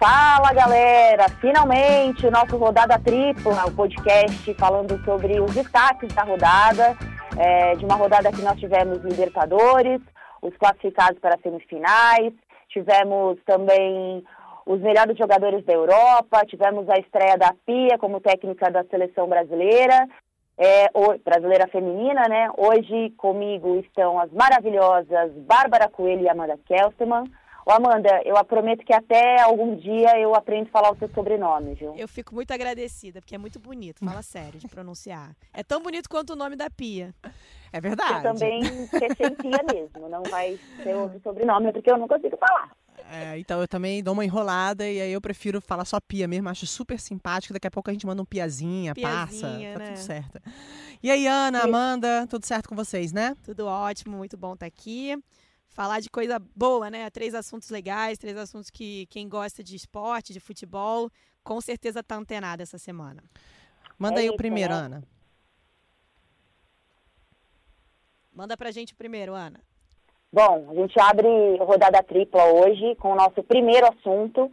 Fala galera, finalmente o nosso Rodada Tripla, o podcast falando sobre os destaques da rodada, é, de uma rodada que nós tivemos Libertadores, os classificados para semifinais, tivemos também os melhores jogadores da Europa, tivemos a estreia da Pia como técnica da seleção brasileira, é, o, brasileira feminina, né? Hoje comigo estão as maravilhosas Bárbara Coelho e Amanda Kelsterman. Ô Amanda, eu prometo que até algum dia eu aprendo a falar o seu sobrenome, viu? Eu fico muito agradecida, porque é muito bonito, fala sério, de pronunciar. É tão bonito quanto o nome da Pia. É verdade. Eu também ser sem Pia mesmo, não vai ser outro sobrenome, porque eu não consigo falar. É, então eu também dou uma enrolada e aí eu prefiro falar só pia mesmo, acho super simpático. Daqui a pouco a gente manda um piazinha, piazinha passa, tá né? tá tudo certo. E aí, Ana, Amanda, tudo certo com vocês, né? Tudo ótimo, muito bom estar tá aqui. Falar de coisa boa, né? Três assuntos legais, três assuntos que quem gosta de esporte, de futebol, com certeza tá antenado essa semana. Manda é aí isso, o primeiro, né? Ana. Manda pra gente o primeiro, Ana. Bom, a gente abre rodada tripla hoje com o nosso primeiro assunto,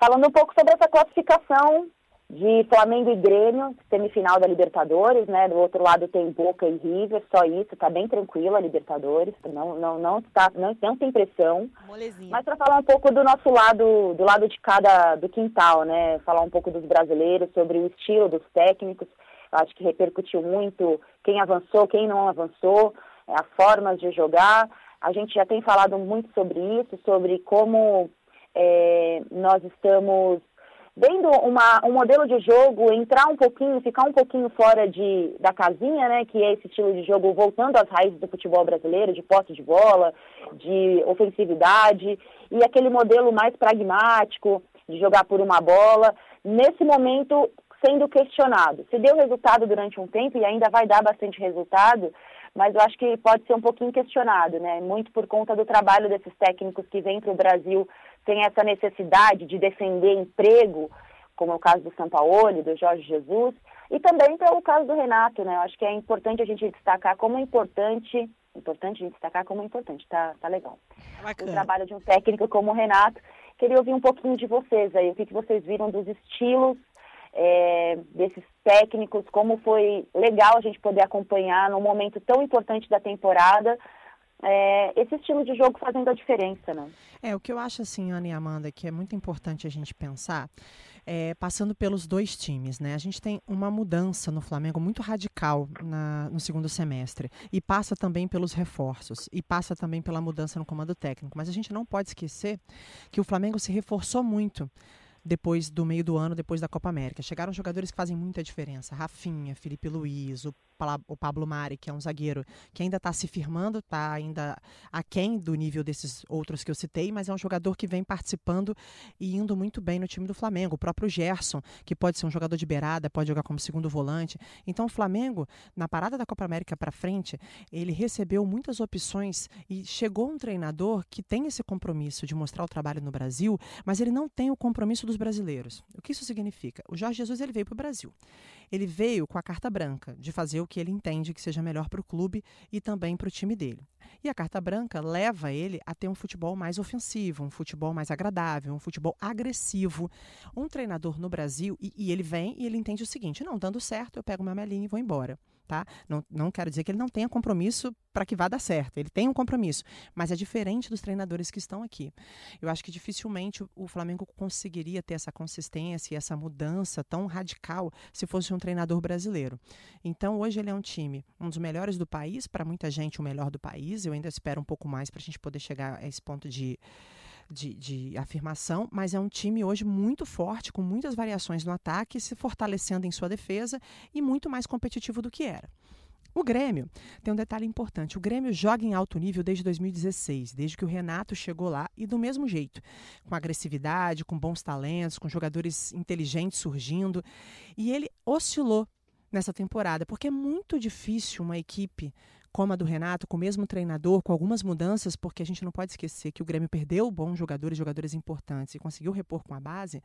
falando um pouco sobre essa classificação de Flamengo e Grêmio, semifinal da Libertadores, né? Do outro lado tem Boca e River, só isso, tá bem tranquilo a Libertadores, não não não está não, não tem pressão. Molezinha. Mas para falar um pouco do nosso lado, do lado de cada do quintal, né? Falar um pouco dos brasileiros, sobre o estilo dos técnicos, acho que repercutiu muito quem avançou, quem não avançou, as formas de jogar. A gente já tem falado muito sobre isso, sobre como é, nós estamos vendo uma, um modelo de jogo entrar um pouquinho, ficar um pouquinho fora de, da casinha, né, que é esse estilo de jogo voltando às raízes do futebol brasileiro, de posse de bola, de ofensividade, e aquele modelo mais pragmático de jogar por uma bola, nesse momento sendo questionado. Se deu resultado durante um tempo e ainda vai dar bastante resultado, mas eu acho que pode ser um pouquinho questionado, né? Muito por conta do trabalho desses técnicos que vêm para o Brasil, tem essa necessidade de defender emprego, como é o caso do Sampaoli, do Jorge Jesus, e também pelo caso do Renato, né? Eu acho que é importante a gente destacar como é importante, importante a gente destacar como é importante, tá, tá legal. Bacana. O trabalho de um técnico como o Renato. Queria ouvir um pouquinho de vocês aí, o que, que vocês viram dos estilos é, desses técnicos, como foi legal a gente poder acompanhar num momento tão importante da temporada. É, esse estilo de jogo fazendo a diferença, né? É, o que eu acho assim, Ana e Amanda, que é muito importante a gente pensar, é, passando pelos dois times, né? A gente tem uma mudança no Flamengo muito radical na, no segundo semestre e passa também pelos reforços e passa também pela mudança no comando técnico. Mas a gente não pode esquecer que o Flamengo se reforçou muito depois do meio do ano, depois da Copa América. Chegaram jogadores que fazem muita diferença. Rafinha, Felipe Luiz, o o Pablo Mari, que é um zagueiro que ainda está se firmando, está ainda aquém do nível desses outros que eu citei, mas é um jogador que vem participando e indo muito bem no time do Flamengo. O próprio Gerson, que pode ser um jogador de beirada, pode jogar como segundo volante. Então o Flamengo, na parada da Copa América para frente, ele recebeu muitas opções e chegou um treinador que tem esse compromisso de mostrar o trabalho no Brasil, mas ele não tem o compromisso brasileiros. O que isso significa? O Jorge Jesus ele veio para o Brasil ele veio com a carta branca de fazer o que ele entende que seja melhor para o clube e também para o time dele. E a carta branca leva ele a ter um futebol mais ofensivo, um futebol mais agradável, um futebol agressivo. Um treinador no Brasil, e, e ele vem e ele entende o seguinte: não, dando certo, eu pego minha melinha e vou embora tá? Não, não quero dizer que ele não tenha compromisso para que vá dar certo. Ele tem um compromisso, mas é diferente dos treinadores que estão aqui. Eu acho que dificilmente o, Flamengo conseguiria ter essa consistência e essa mudança tão radical se fosse um treinador brasileiro. Então, hoje ele é um time, um dos melhores do país, para muita gente o melhor do país. Eu ainda espero um pouco mais para a gente poder chegar a esse ponto de de, de, afirmação, mas é um time hoje muito forte, com muitas variações no ataque, se fortalecendo em sua defesa e muito mais competitivo do que era. O Grêmio tem um detalhe importante: o Grêmio joga em alto nível desde 2016, desde que o Renato chegou lá, e do mesmo jeito, com agressividade, com bons talentos, com jogadores inteligentes surgindo. E ele oscilou nessa temporada, porque é muito difícil uma equipe como a do Renato, com o mesmo treinador, com algumas mudanças, porque a gente não pode esquecer que o Grêmio perdeu bons jogadores, jogadores importantes, e conseguiu repor com a base,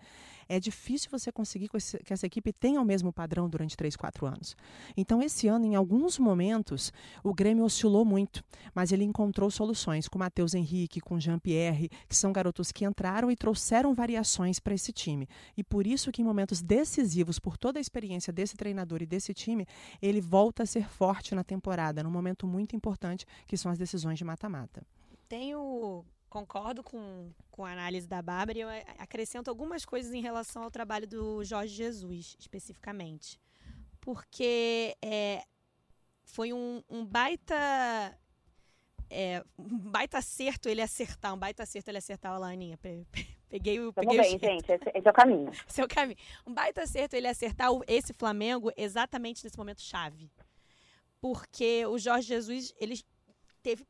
é difícil você conseguir que essa equipe tenha o mesmo padrão durante 3, 4 anos. Então, esse ano, em alguns momentos, o Grêmio oscilou muito, mas ele encontrou soluções com Matheus Henrique, com Jean-Pierre, que são garotos que entraram e trouxeram variações para esse time. E por isso que em momentos decisivos, por toda a experiência desse treinador e desse time, ele volta a ser forte na temporada, num momento muito importante, que são as decisões de mata-mata. Tenho concordo com, com a análise da Bárbara e eu acrescento algumas coisas em relação ao trabalho do Jorge Jesus, especificamente. Porque é, foi um, um baita. É, um baita acerto ele acertar, um baita acerto ele acertar, olha lá, Aninha, peguei o. Peguei bem, o gente, esse, esse, é o caminho. Esse é o caminho. Um baita acerto ele acertar esse Flamengo exatamente nesse momento chave. Porque o Jorge Jesus, ele teve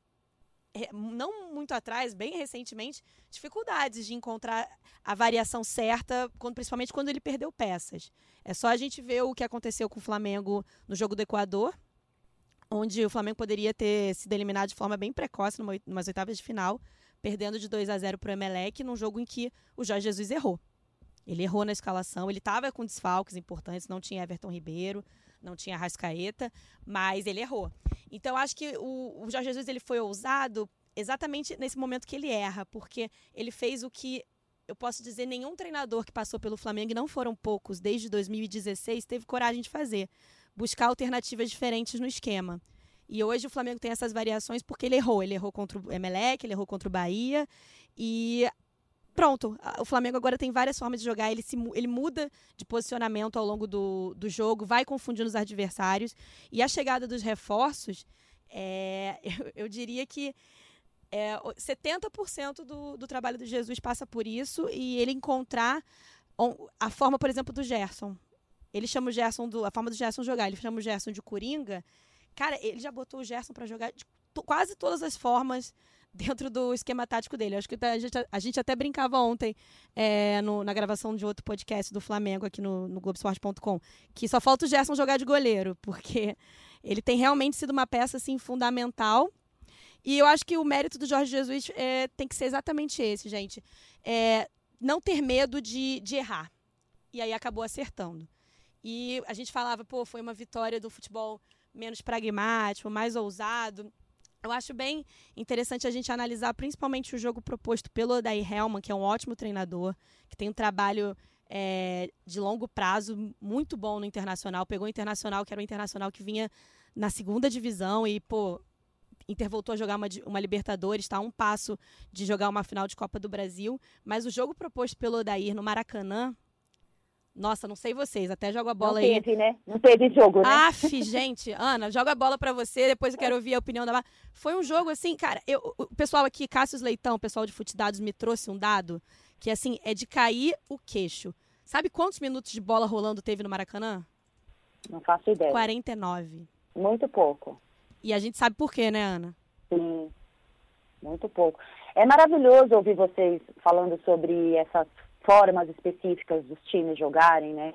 não muito atrás, bem recentemente, dificuldades de encontrar a variação certa, quando, principalmente quando ele perdeu peças. É só a gente ver o que aconteceu com o Flamengo no jogo do Equador, onde o Flamengo poderia ter sido eliminado de forma bem precoce, numa, numas oitavas de final, perdendo de 2 a 0 para o Emelec, num jogo em que o Jorge Jesus errou. Ele errou na escalação, ele estava com desfalques importantes, não tinha Everton Ribeiro, não tinha Rascaeta, mas ele errou. Então, acho que o, o Jorge Jesus ele foi ousado exatamente nesse momento que ele erra, porque ele fez o que eu posso dizer nenhum treinador que passou pelo Flamengo, e não foram poucos, desde 2016, teve coragem de fazer. Buscar alternativas diferentes no esquema. E hoje o Flamengo tem essas variações porque ele errou. Ele errou contra o Emelec, ele errou contra o Bahia. E pronto, o Flamengo agora tem várias formas de jogar, ele, se, ele muda de posicionamento ao longo do, do jogo, vai confundindo os adversários. E a chegada dos reforços, é, eu, eu, diria que é, 70% do, do trabalho do Jesus passa por isso e ele encontrar a forma, por exemplo, do Gerson. Ele chama o Gerson, do, a forma do Gerson jogar, ele chama o Gerson de Coringa. Cara, ele já botou o Gerson para jogar de quase todas as formas dentro do esquema tático dele. Acho que a gente, a gente até brincava ontem é, no, na gravação de outro podcast do Flamengo aqui no, no Globoesporte.com que só falta o Gerson jogar de goleiro, porque ele tem realmente sido uma peça assim fundamental. E eu acho que o mérito do Jorge Jesus é, tem que ser exatamente esse, gente. É, não ter medo de, de errar. E aí acabou acertando. E a gente falava, pô, foi uma vitória do futebol menos pragmático, mais ousado. Eu acho bem interessante a gente analisar principalmente o jogo proposto pelo Odair Helman, que é um ótimo treinador, que tem um trabalho é, de longo prazo muito bom no Internacional. Pegou o Internacional, que era um Internacional que vinha na segunda divisão e, pô, Inter voltou a jogar uma, uma Libertadores, está a um passo de jogar uma final de Copa do Brasil. Mas o jogo proposto pelo Odair no Maracanã, nossa, não sei vocês, até jogo a bola não aí. Não teve, né? Não teve jogo, né? Aff, gente, Ana, joga a bola para você, depois eu quero ouvir a opinião da Foi um jogo assim, cara, eu, o pessoal aqui, Cássio Leitão, o pessoal de Futidados me trouxe um dado que assim, é de cair o queixo. Sabe quantos minutos de bola rolando teve no Maracanã? Não faço ideia. 49. Muito pouco. E a gente sabe por quê, né, Ana? Sim. Muito pouco. É maravilhoso ouvir vocês falando sobre essas formas específicas dos times jogarem, né?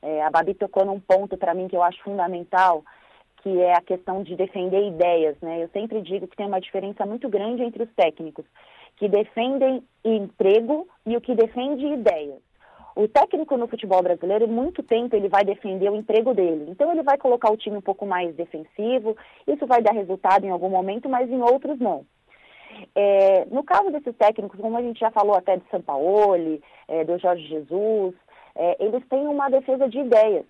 É, a Babi tocou num ponto para mim que eu acho fundamental, que é a questão de defender ideias, né? Eu sempre digo que tem uma diferença muito grande entre os técnicos que defendem emprego e o que defende ideias. O técnico no futebol brasileiro, muito tempo, ele vai defender o emprego dele. Então, ele vai colocar o time um pouco mais defensivo. Isso vai dar resultado em algum momento, mas em outros não. É, no caso desses técnicos, como a gente já falou até de Sampaoli, é, do Jorge Jesus, é, eles têm uma defesa de ideias.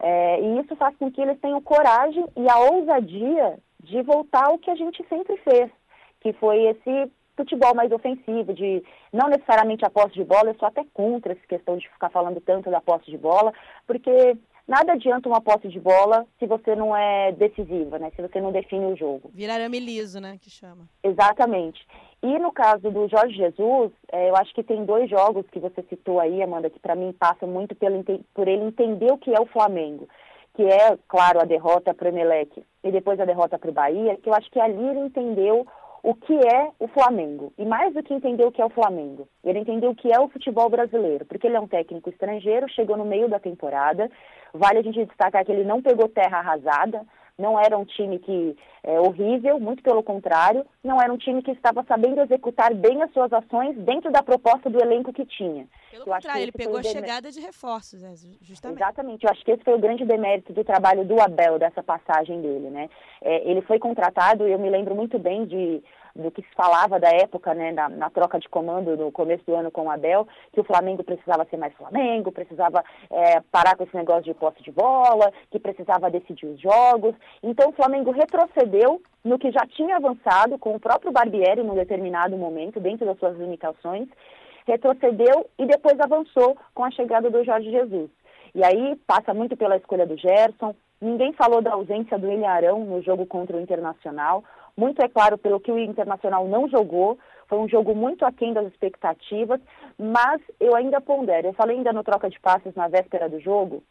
É, e isso faz com que eles tenham coragem e a ousadia de voltar ao que a gente sempre fez, que foi esse futebol mais ofensivo, de não necessariamente a posse de bola, eu sou até contra essa questão de ficar falando tanto da posse de bola, porque nada adianta uma posse de bola se você não é decisiva, né? Se você não define o jogo. Virar arame liso, né? Que chama. Exatamente. E no caso do Jorge Jesus, é, eu acho que tem dois jogos que você citou aí, Amanda, que para mim passam muito pelo, por ele entender o que é o Flamengo. Que é, claro, a derrota para o Emelec e depois a derrota para o Bahia, que eu acho que ali ele entendeu o que é o Flamengo. E mais do que entender o que é o Flamengo, ele entendeu o que é o futebol brasileiro, porque ele é um técnico estrangeiro, chegou no meio da temporada. Vale a gente destacar que ele não pegou terra arrasada, não era um time que é horrível, muito pelo contrário, não era um time que estava sabendo executar bem as suas ações dentro da proposta do elenco que tinha. Pelo eu contrário, ele pegou a chegada de reforços, é, justamente. Exatamente, eu acho que esse foi o grande demérito do trabalho do Abel, dessa passagem dele, né? É, ele foi contratado, eu me lembro muito bem de do que se falava da época, né, na, na, troca de comando no começo do ano com o Abel, que o Flamengo precisava ser mais Flamengo, precisava é, parar com esse negócio de posse de bola, que precisava decidir os jogos. Então o Flamengo retrocedeu no que já tinha avançado com o próprio Barbieri num determinado momento, dentro das suas limitações, retrocedeu e depois avançou com a chegada do Jorge Jesus. E aí passa muito pela escolha do Gerson. Ninguém falou da ausência do William Arão no jogo contra o Internacional. Muito é claro pelo que o Internacional não jogou, foi um jogo muito aquém das expectativas, mas eu ainda pondero. Eu falei ainda no troca de passes na véspera do jogo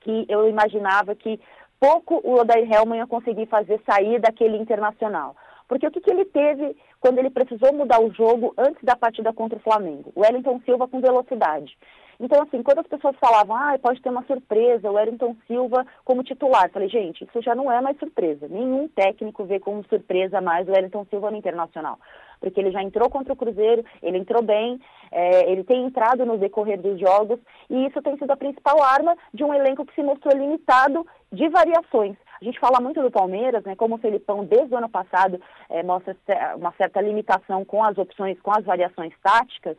que eu imaginava que pouco o Odair Helman ia conseguir fazer sair daquele Internacional. Porque o que, que ele teve quando ele precisou mudar o jogo antes da partida contra o Flamengo? O Wellington Silva com velocidade. Então, assim, quando as pessoas falavam, ah, pode ter uma surpresa, o Wellington Silva como titular, falei, gente, isso já não é mais surpresa. Nenhum técnico vê como surpresa mais o Wellington Silva no Internacional. Porque ele já entrou contra o Cruzeiro, ele entrou bem, é, ele tem entrado no decorrer dos jogos, e isso tem sido a principal arma de um elenco que se mostrou limitado de variações. A gente fala muito do Palmeiras, né, como o Felipão, desde o ano passado, é, mostra uma certa limitação com as opções, com as variações táticas,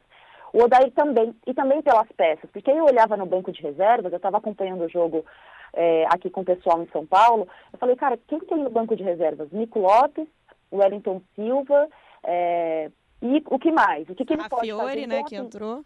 o Odair também, e também pelas peças, porque eu olhava no banco de reservas, eu estava acompanhando o jogo é, aqui com o pessoal em São Paulo, eu falei, cara, quem tem no banco de reservas? Nico Lopes, Wellington Silva, é, e o que mais? O que, que ele a pode Fiore, fazer? né, então, que assim, entrou.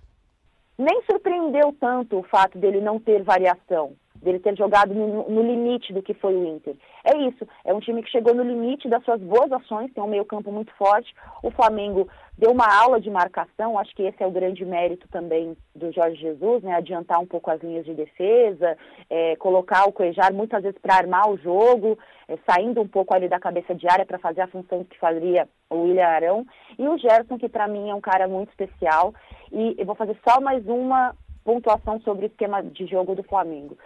Nem surpreendeu tanto o fato dele não ter variação dele ter jogado no, no, limite do que foi o Inter. É isso, é um time que chegou no limite das suas boas ações, tem um meio campo muito forte. O Flamengo deu uma aula de marcação, acho que esse é o grande mérito também do Jorge Jesus, né? adiantar um pouco as linhas de defesa, é, colocar o Cuejar muitas vezes para armar o jogo, é, saindo um pouco ali da cabeça de área para fazer a função que fazia o William Arão. E o Gerson, que para mim é um cara muito especial. E eu vou fazer só mais uma pontuação sobre o esquema de jogo do Flamengo.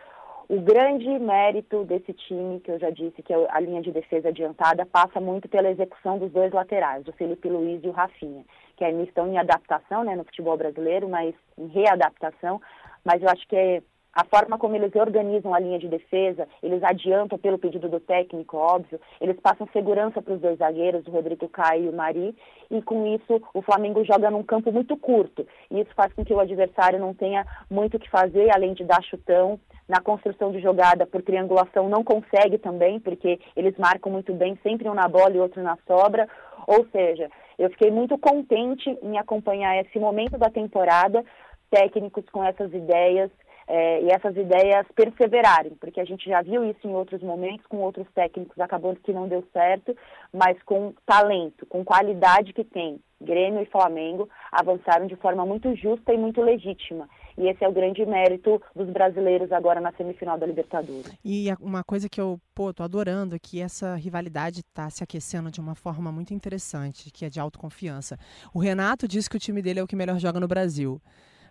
O grande mérito desse time, que eu já disse que é a linha de defesa adiantada, passa muito pela execução dos dois laterais, o Felipe Luiz e o Rafinha, que ainda estão em adaptação né, no futebol brasileiro, mas em readaptação. Mas eu acho que é a forma como eles organizam a linha de defesa, eles adiantam pelo pedido do técnico, óbvio, eles passam segurança para os dois zagueiros, o Rodrigo Caio e o Mari, e com isso o Flamengo joga num campo muito curto. E isso faz com que o adversário não tenha muito o que fazer, além de dar chutão, na construção de jogada por triangulação não consegue também, porque eles marcam muito bem, sempre um na bola e outro na sobra. Ou seja, eu fiquei muito contente em acompanhar esse momento da temporada, técnicos com essas ideias é, e essas ideias perseverarem, porque a gente já viu isso em outros momentos, com outros técnicos acabando que não deu certo, mas com talento, com qualidade que tem. Grêmio e Flamengo avançaram de forma muito justa e muito legítima. E esse é o grande mérito dos brasileiros agora na semifinal da Libertadores. E uma coisa que eu, pô, tô adorando é que essa rivalidade está se aquecendo de uma forma muito interessante, que é de autoconfiança. O Renato disse que o time dele é o que melhor joga no Brasil.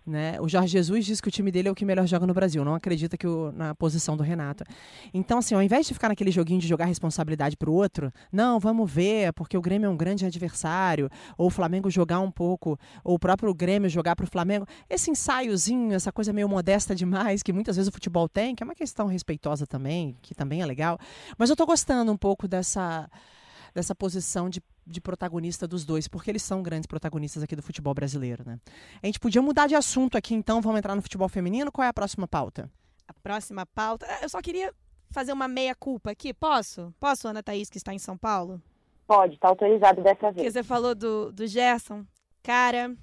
Né? O Jorge Jesus diz que o time dele é o que melhor joga no Brasil, não acredita que o, na posição do Renato. Então, assim, ao invés de ficar naquele joguinho de jogar responsabilidade para o outro, não, vamos ver, porque o Grêmio é um grande adversário, ou o Flamengo jogar um pouco, ou o próprio Grêmio jogar para o Flamengo, esse ensaiozinho, essa coisa meio modesta demais que muitas vezes o futebol tem, que é uma questão respeitosa também, que também é legal, mas eu estou gostando um pouco dessa dessa posição de, de protagonista dos dois, porque eles são grandes protagonistas aqui do futebol brasileiro, né? A gente podia mudar de assunto aqui, então, vamos entrar no futebol feminino. Qual é a próxima pauta? A próxima pauta. Eh, eu só queria fazer uma meia-culpa aqui. Posso? Posso, Ana Thaís, que está em São Paulo? Pode, está autorizado dessa vez. Porque você falou do, do Gerson. Cara,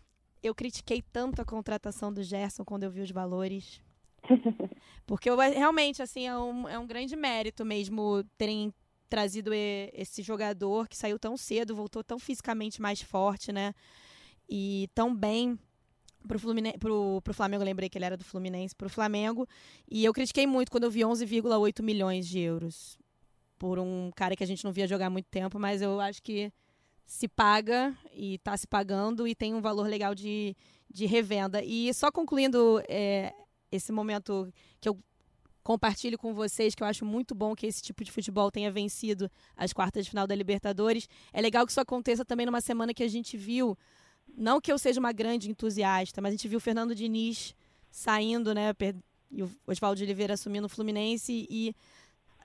eu critiquei tanto a contratação do Gerson quando eu vi os valores. Porque eu, realmente, assim, é um, é um grande mérito mesmo terem trazido esse jogador que saiu tão cedo, voltou tão fisicamente mais forte, né? E tão bem pro, Fluminense, pro, pro Flamengo, lembrei que ele era do Fluminense, pro Flamengo. E eu critiquei muito quando eu vi 11,8 milhões de euros por um cara que a gente não via jogar há muito tempo, mas eu acho que se paga e está se pagando e tem um valor legal de, de revenda. E só concluindo é, esse momento que eu compartilho com vocês que eu acho muito bom que esse tipo de futebol tenha vencido as quartas de final da Libertadores. É legal que isso aconteça também numa semana que a gente viu, não que eu seja uma grande entusiasta, mas a gente viu o Fernando Diniz saindo, né, e o Oswaldo Oliveira assumindo o Fluminense e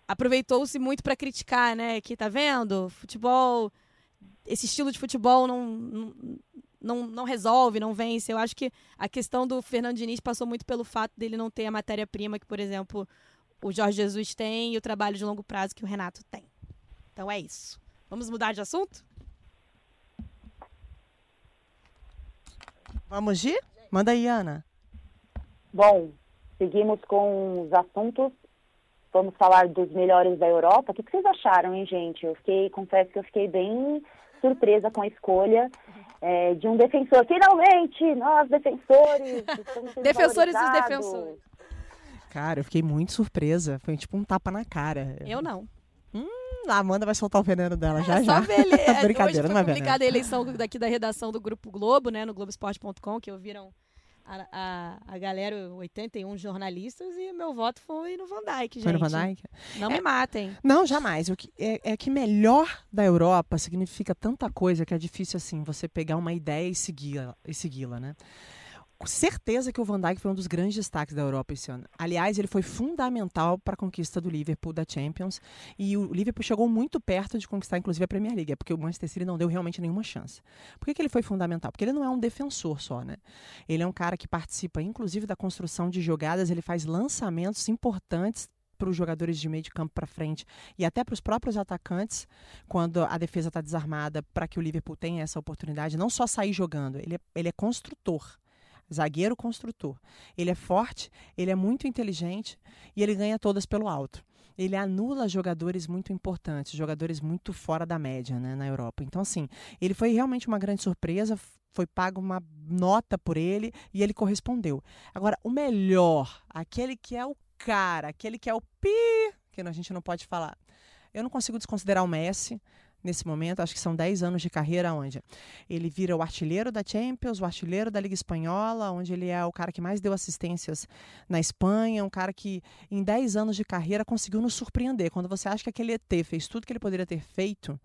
aproveitou-se muito para criticar, né, que tá vendo? Futebol esse estilo de futebol não, não, não, não resolve, não vence. Eu acho que a questão do Fernando Diniz passou muito pelo fato dele não ter a matéria-prima que, por exemplo, o Jorge Jesus tem e o trabalho de longo prazo que o Renato tem. Então é isso. Vamos mudar de assunto? Vamos ir? Manda aí, Ana. Bom, seguimos com os assuntos. Vamos falar dos melhores da Europa. O que vocês acharam, hein, gente? Eu fiquei, confesso que eu fiquei bem surpresa com a escolha é, de um defensor. Finalmente, nós defensores. defensores dos defensores. Cara, eu fiquei muito surpresa. Foi tipo um tapa na cara. Eu não. Hum, a Amanda vai soltar o veneno dela é, já já. Ver ele, é, Brincadeira, hoje não é publicada a eleição daqui da redação do Grupo Globo, né, no Globoesporte.com, que ouviram a, a, a, galera, 81 jornalistas, e meu voto foi no Van Dijk, gente. Foi no Van Dijk? Não é, me matem. Não, jamais. O que, é, é, que melhor da Europa significa tanta coisa que é difícil, assim, você pegar uma ideia e segui-la, e segui-la né? Certeza que o Van Dijk foi um dos grandes destaques da Europa esse ano. Aliás, ele foi fundamental para a conquista do Liverpool da Champions e o Liverpool chegou muito perto de conquistar inclusive a Premier League, é porque o Manchester City não deu realmente nenhuma chance. Por que, que ele foi fundamental? Porque ele não é um defensor só, né? Ele é um cara que participa inclusive da construção de jogadas, ele faz lançamentos importantes para os jogadores de meio de campo para frente e até para os próprios atacantes, quando a defesa está desarmada, para que o Liverpool tenha essa oportunidade, não só sair jogando, ele é, ele é construtor zagueiro construtor. Ele é forte, ele é muito inteligente e ele ganha todas pelo alto. Ele anula jogadores muito importantes, jogadores muito fora da média né, na Europa. Então, assim, ele foi realmente uma grande surpresa. Foi pago uma nota por ele e ele correspondeu. Agora, o melhor, aquele que é o cara, aquele que é o pi, que a gente não pode falar. Eu não consigo desconsiderar o Messi nesse momento, acho que são 10 anos de carreira onde ele vira o artilheiro da Champions, o artilheiro da Liga Espanhola, onde ele é o cara que mais deu assistências na Espanha, um cara que em 10 anos de carreira conseguiu nos surpreender. Quando você acha que aquele ET fez tudo que ele poderia ter feito,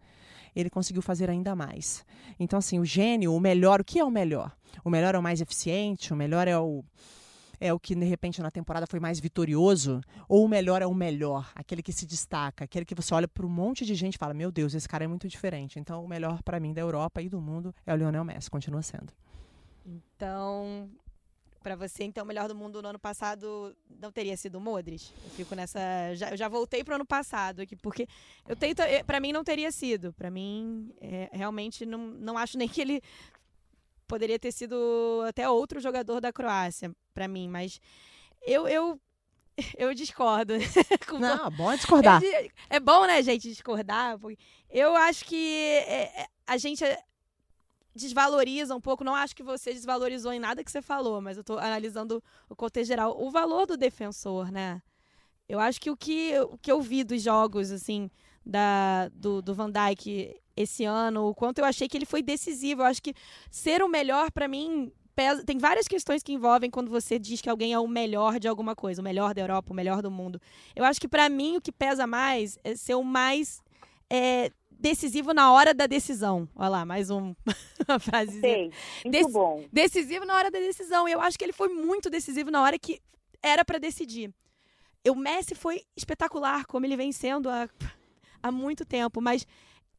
ele conseguiu fazer ainda mais. Então, assim, o gênio, o melhor, o que é o melhor? O melhor é o mais eficiente, o melhor é o é o que de repente na temporada foi mais vitorioso, ou o melhor é o melhor, aquele que se destaca, aquele que você olha para um monte de gente e fala: "Meu Deus, esse cara é muito diferente". Então, o melhor para mim da Europa e do mundo é o Lionel Messi, continua sendo. Então, para você, então, o melhor do mundo no ano passado não teria sido o Modric? Eu fico nessa. Já, eu já voltei para o ano passado aqui, porque eu tento. Eh, para mim, não teria sido. Para mim, é, realmente, não, não acho nem que ele poderia ter sido até outro jogador da Croácia para mim, mas eu, eu eu discordo. Não, bom é discordar. É bom, né, gente, discordar. Eu acho que é, é, a gente desvaloriza um pouco. Não acho que você desvalorizou em nada que você falou, mas eu estou analisando o contexto geral. O valor do defensor, né? Eu acho que o que, o que eu vi dos jogos, assim, da, do, do Van Dijk esse ano, o quanto eu achei que ele foi decisivo. Eu acho que ser o melhor, para mim, pesa, tem várias questões que envolvem quando você diz que alguém é o melhor de alguma coisa, o melhor da Europa, o melhor do mundo. Eu acho que para mim o que pesa mais é ser o mais é, decisivo na hora da decisão. Olha lá, mais um, uma frase. Sei, muito bom. Decisivo na hora da decisão. E eu acho que ele foi muito decisivo na hora que era para decidir. O Messi foi espetacular, como ele vem sendo há, há muito tempo, mas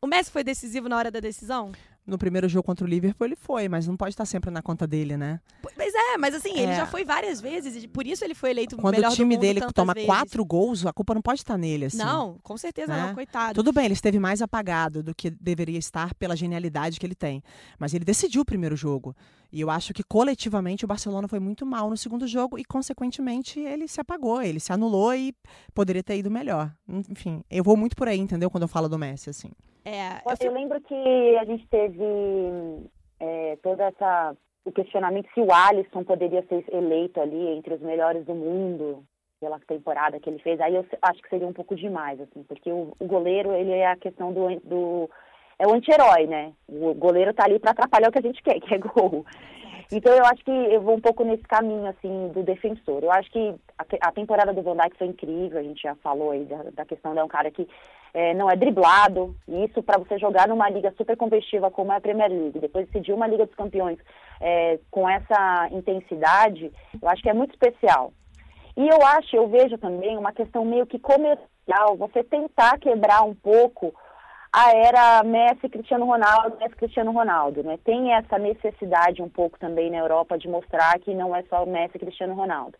o Messi foi decisivo na hora da decisão? No primeiro jogo contra o Liverpool ele foi, mas não pode estar sempre na conta dele, né? Pois é, mas assim, é. ele já foi várias vezes, e por isso ele foi eleito Quando o melhor o time do mundo dele toma vezes. quatro gols, a culpa não pode estar nele, assim. Não, com certeza né? não, coitado. Tudo bem, ele esteve mais apagado do que deveria estar pela genialidade que ele tem. Mas ele decidiu o primeiro jogo. E eu acho que coletivamente o Barcelona foi muito mal no segundo jogo e, consequentemente, ele se apagou, ele se anulou e poderia ter ido melhor. Enfim, eu vou muito por aí, entendeu? Quando eu falo do Messi, assim. É, eu, eu lembro que a gente teve é, toda essa o questionamento se o Alisson poderia ser eleito ali entre os melhores do mundo pela temporada que ele fez. Aí eu acho que seria um pouco demais, assim, porque o, o goleiro ele é a questão do, do é o anti-herói, né? O goleiro tá ali para atrapalhar o que a gente quer, que é gol. Então eu acho que eu vou um pouco nesse caminho assim do defensor. Eu acho que a, temporada do Van Dijk foi incrível. A gente já falou aí da, da questão de um cara que é, não é driblado. E isso para você jogar numa liga super competitiva como é a Premier League, depois decidir uma Liga dos Campeões é, com essa intensidade, eu acho que é muito especial. E eu acho, eu vejo também uma questão meio que comercial, você tentar quebrar um pouco a era Messi, Cristiano Ronaldo, Messi, Cristiano Ronaldo, né? Tem essa necessidade um pouco também na Europa de mostrar que não é só Messi, Cristiano Ronaldo.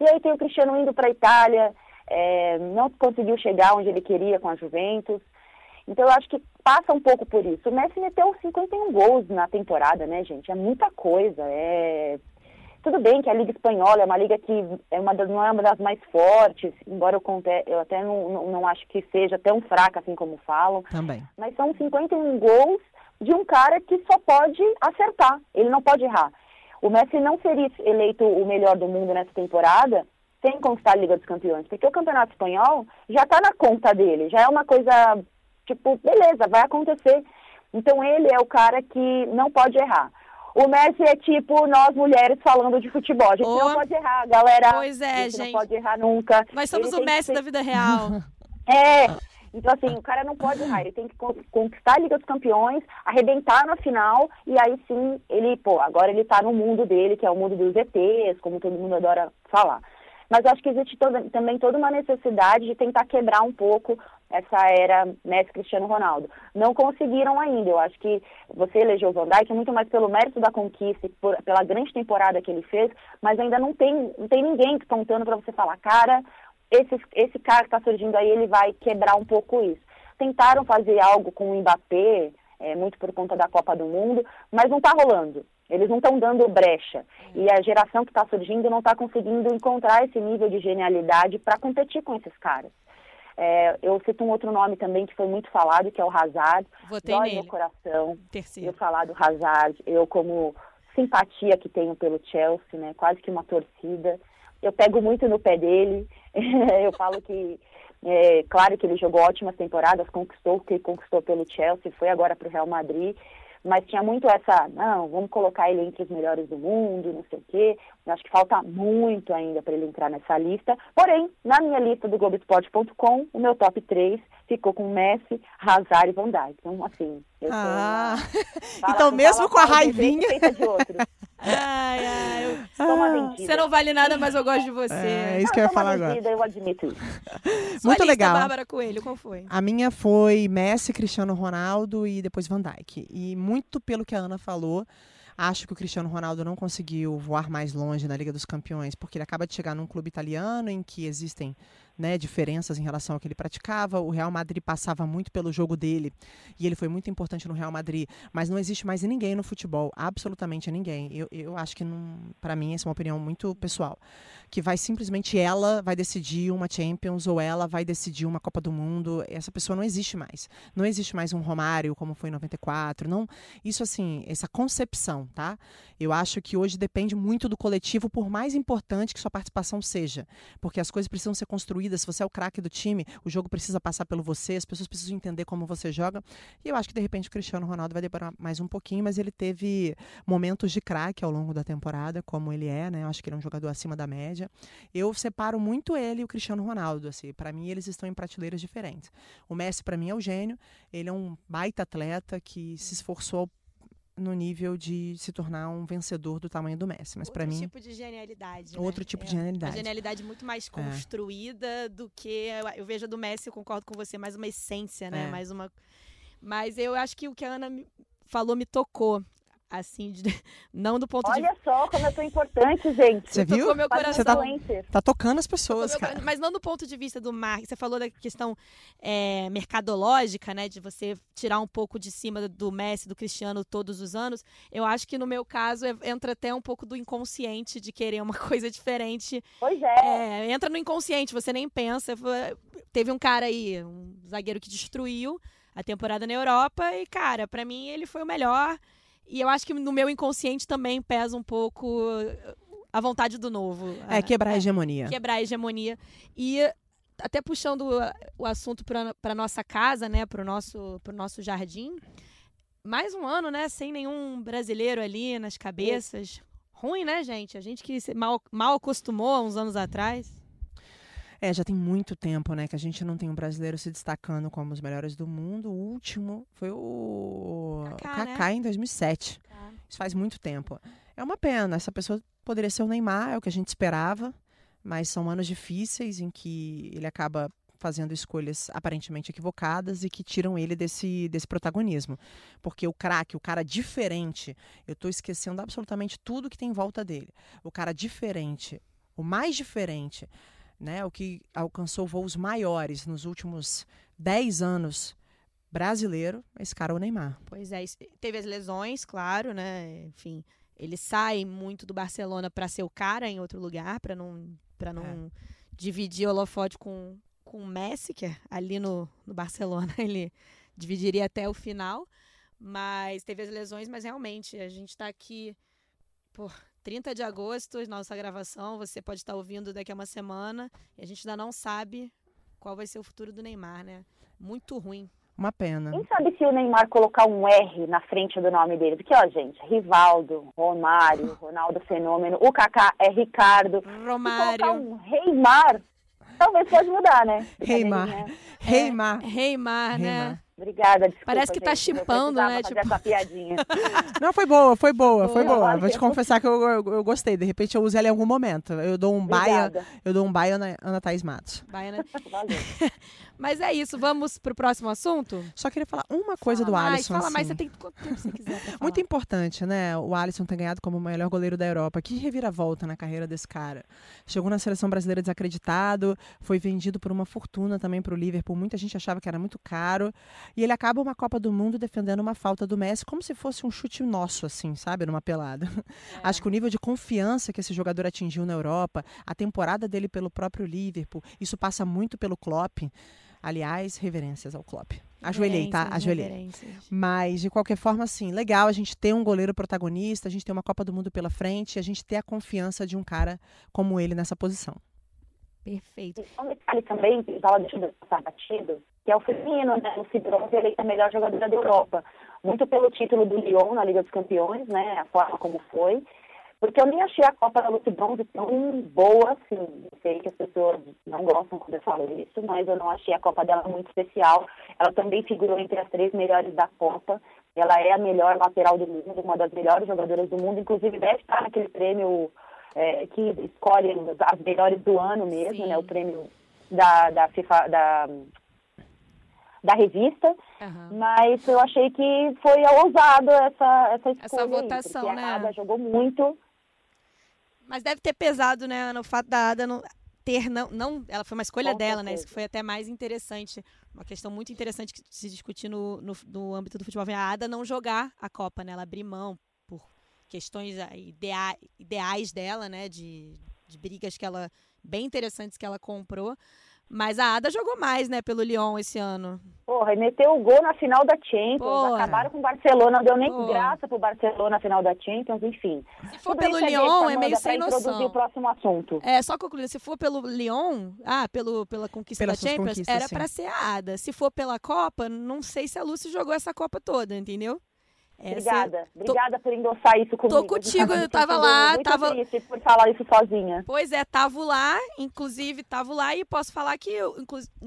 E aí tem o Cristiano indo para a Itália, é, não conseguiu chegar onde ele queria com a Juventus. Então eu acho que passa um pouco por isso. O Messi meteu 51 gols na temporada, né, gente? É muita coisa. É tudo bem que a Liga Espanhola é uma liga que é uma das, não é uma das mais fortes, embora eu, conte, eu até não, não, não, acho que seja tão fraca assim como falam. Também. Mas são 51 gols de um cara que só pode acertar, ele não pode errar. O Messi não seria eleito o melhor do mundo nessa temporada sem conquistar a Liga dos Campeões, porque o Campeonato Espanhol já está na conta dele, já é uma coisa, tipo, beleza, vai acontecer. Então ele é o cara que não pode errar. O Messi é tipo nós mulheres falando de futebol. A gente não pode errar, galera. Pois é, a gente. não pode errar nunca. Nós somos ele o Messi ser... da vida real. é. Então, assim, o cara não pode errar, ele tem que conquistar a Liga dos Campeões, arrebentar na final, e aí sim, ele, pô, agora ele tá no mundo dele, que é o mundo dos ETs, como todo mundo adora falar. Mas acho que existe toda, também toda uma necessidade de tentar quebrar um pouco essa era Messi Cristiano Ronaldo. Não conseguiram ainda. Eu acho que você elegeu o Van Dijk muito mais pelo mérito da conquista e por, pela grande temporada que ele fez, mas ainda não tem, não tem ninguém despontando para você falar, cara, esse, esse cara que está surgindo aí, ele vai quebrar um pouco isso. Tentaram fazer algo com o Mbappé, é, muito por conta da Copa do Mundo, mas não está rolando. Eles não estão dando brecha. E a geração que está surgindo não está conseguindo encontrar esse nível de genialidade para competir com esses caras. É, eu cito um outro nome também que foi muito falado, que é o Hazard. Votei Dói nele. meu coração. Terceiro. Eu falar do Hazard, eu como simpatia que tenho pelo Chelsea, né? Quase que uma torcida. Eu pego muito no pé dele. eu falo que, é, claro que ele jogou ótimas temporadas, conquistou o que conquistou pelo Chelsea, foi agora para o Real Madrid mas tinha muito essa, não, vamos colocar ele entre os melhores do mundo, não sei o quê. Eu acho que falta muito ainda para ele entrar nessa lista. Porém, na minha lista do Globoesporte.com, o meu top 3 ficou com Messi, Hazard e Van Dijk. Então, assim, eu ah. Então, mesmo com a raivinha... Ai, ai, eu... ah, você não vale nada, mas eu gosto de você. É, é isso que eu ia falar agora. Eu admito isso. Muito lista, legal. Bárbara Coelho, qual foi? A minha foi Messi, Cristiano Ronaldo e depois Van Dijk. E muito pelo que a Ana falou, Acho que o Cristiano Ronaldo não conseguiu voar mais longe na Liga dos Campeões, porque ele acaba de chegar num clube italiano em que existem né, diferenças em relação ao que ele praticava. O Real Madrid passava muito pelo jogo dele e ele foi muito importante no Real Madrid, mas não existe mais ninguém no futebol, absolutamente ninguém. Eu, eu acho que, para mim, essa é uma opinião muito pessoal, que vai simplesmente ela vai decidir uma Champions ou ela vai decidir uma Copa do Mundo. Essa pessoa não existe mais. Não existe mais um Romário como foi em 94. Não, isso assim, essa concepção, tá? Eu acho que hoje depende muito do coletivo, por mais importante que sua participação seja, porque as coisas precisam ser construídas se você é o craque do time, o jogo precisa passar pelo você, as pessoas precisam entender como você joga. E eu acho que de repente o Cristiano Ronaldo vai demorar mais um pouquinho, mas ele teve momentos de craque ao longo da temporada, como ele é, né? Eu acho que ele é um jogador acima da média. Eu separo muito ele e o Cristiano Ronaldo, assim. Para mim eles estão em prateleiras diferentes. O Messi para mim é o gênio, ele é um baita atleta que se esforçou no nível de se tornar um vencedor do tamanho do Messi. Mas para mim. Outro tipo de genialidade. Né? Outro tipo é. de genialidade. Uma genialidade muito mais é. construída do que. Eu vejo do Messi, eu concordo com você, mais uma essência, né? É. Mais uma. Mas eu acho que o que a Ana falou me tocou assim, de, não do ponto Olha de... Olha só como eu sou importante, gente. Você viu? Meu coração. Você tá, tá tocando as pessoas, meu, cara. Mas não do ponto de vista do marketing. Você falou da questão é, mercadológica, né? De você tirar um pouco de cima do Messi, do Cristiano todos os anos. Eu acho que no meu caso é, entra até um pouco do inconsciente de querer uma coisa diferente. Pois é. é entra no inconsciente, você nem pensa. Teve um cara aí, um zagueiro que destruiu a temporada na Europa e, cara, para mim ele foi o melhor. E eu acho que no meu inconsciente também pesa um pouco a vontade do novo. É, quebrar a é, hegemonia. Quebrar a hegemonia. E até puxando o assunto para nossa casa, né, para o nosso, pro nosso jardim, mais um ano, né, sem nenhum brasileiro ali nas cabeças. Ruim, né, gente? A gente que mal, mal acostumou uns anos atrás. É, já tem muito tempo, né, que a gente não tem um brasileiro se destacando como os melhores do mundo. O último foi o Kaká, Kaká né? em 2007. Kaká. Isso faz muito tempo. É uma pena. Essa pessoa poderia ser o Neymar, é o que a gente esperava. Mas são anos difíceis em que ele acaba fazendo escolhas aparentemente equivocadas e que tiram ele desse, desse protagonismo. Porque o craque, o cara diferente, eu estou esquecendo absolutamente tudo que tem em volta dele. O cara diferente, o mais diferente, né, o que alcançou voos maiores nos últimos 10 anos brasileiro, esse cara é o Neymar. Pois é, teve as lesões, claro, né? Enfim, ele sai muito do Barcelona para ser o cara em outro lugar, para não para não é. dividir o holofote com com o Messi, que é ali no, no Barcelona ele dividiria até o final, mas teve as lesões, mas realmente a gente está aqui por 30 de agosto, nossa gravação, você pode estar ouvindo daqui a uma semana, e a gente ainda não sabe qual vai ser o futuro do Neymar, né? Muito ruim. Uma pena. Quem sabe se o Neymar colocar um R na frente do nome dele? Porque, ó, gente, Rivaldo, Romário, Ronaldo Fenômeno, o Kaká é Ricardo. Romário. Se colocar um Reimar, talvez pode mudar, né? Reimar. Né? Reimar. É, Reimar, né? Obrigada, desculpa, Parece que tá gente, chipando, né? Tipo... essa piadinha. Não, foi boa, foi boa, foi boa. Vou te confessar que eu, eu, eu, gostei. De repente eu uso ela em algum momento. Eu dou um baia, eu dou um baia na Ana Thaís Matos. Baia na... Valeu. Mas é isso, vamos pro próximo assunto? Só queria falar uma coisa fala do mais, Alisson. Fala assim. mais, você tem quanto tempo você quiser. Muito importante, né? O Alisson ter ganhado como o melhor goleiro da Europa. Que reviravolta na carreira desse cara. Chegou na seleção brasileira desacreditado, foi vendido por uma fortuna também para o Liverpool. Muita gente achava que era muito caro. E ele acaba uma Copa do Mundo defendendo uma falta do Messi como se fosse um chute nosso, assim, sabe? Numa pelada. É. Acho que o nível de confiança que esse jogador atingiu na Europa, a temporada dele pelo próprio Liverpool, isso passa muito pelo Klopp. Aliás, reverências ao Klopp. Ajoelhei, tá? Ajoelhei. Mas, de qualquer forma, assim, legal a gente ter um goleiro protagonista, a gente ter uma Copa do Mundo pela frente, a gente ter a confiança de um cara como ele nessa posição. Perfeito. E um detalhe também, que estava deixando passar batido, que é o feminino, né? O Cidronze eleita a melhor jogadora da Europa. Muito pelo título do Lyon na Liga dos Campeões, né? A forma como foi. Porque eu nem achei a Copa da Luke Bronze tão boa assim. Sei que as pessoas não gostam quando eu falo isso, mas eu não achei a Copa dela muito especial. Ela também figurou entre as três melhores da Copa. Ela é a melhor lateral do mundo, uma das melhores jogadoras do mundo. Inclusive, deve estar naquele prêmio é, que escolhe as melhores do ano mesmo, Sim. né? O prêmio da, da FIFA, da, da revista, uhum. mas eu achei que foi ousado essa, essa escolha. Essa votação, aí, né? A Ada jogou muito. Mas deve ter pesado, né, no fato da Ada não ter não, não ela foi uma escolha Com dela, certeza. né? Isso que foi até mais interessante, uma questão muito interessante que se discutir no, no, no âmbito do futebol, a Ada não jogar a Copa, né? Ela abrir mão por questões idea, ideais dela, né, de, de brigas que ela bem interessantes que ela comprou. Mas a Ada jogou mais, né, pelo Lyon esse ano. Porra, e meteu o gol na final da Champions. Porra. Acabaram com o Barcelona, não deu nem Porra. graça pro Barcelona na final da Champions, enfim. Se for Tudo pelo é Lyon, é meio sem noção. o próximo assunto. É, só concluindo, se for pelo Lyon, ah, pelo, pela conquista Pelas da Champions, era sim. pra ser a Ada. Se for pela Copa, não sei se a Lucy jogou essa Copa toda, entendeu? Essa- Obrigada. Obrigada por endossar isso comigo. contigo, Tá me eu tava lá, muito tava- triste por falar isso sozinha. Pois é, tava lá, inclusive tava lá e posso falar que eu,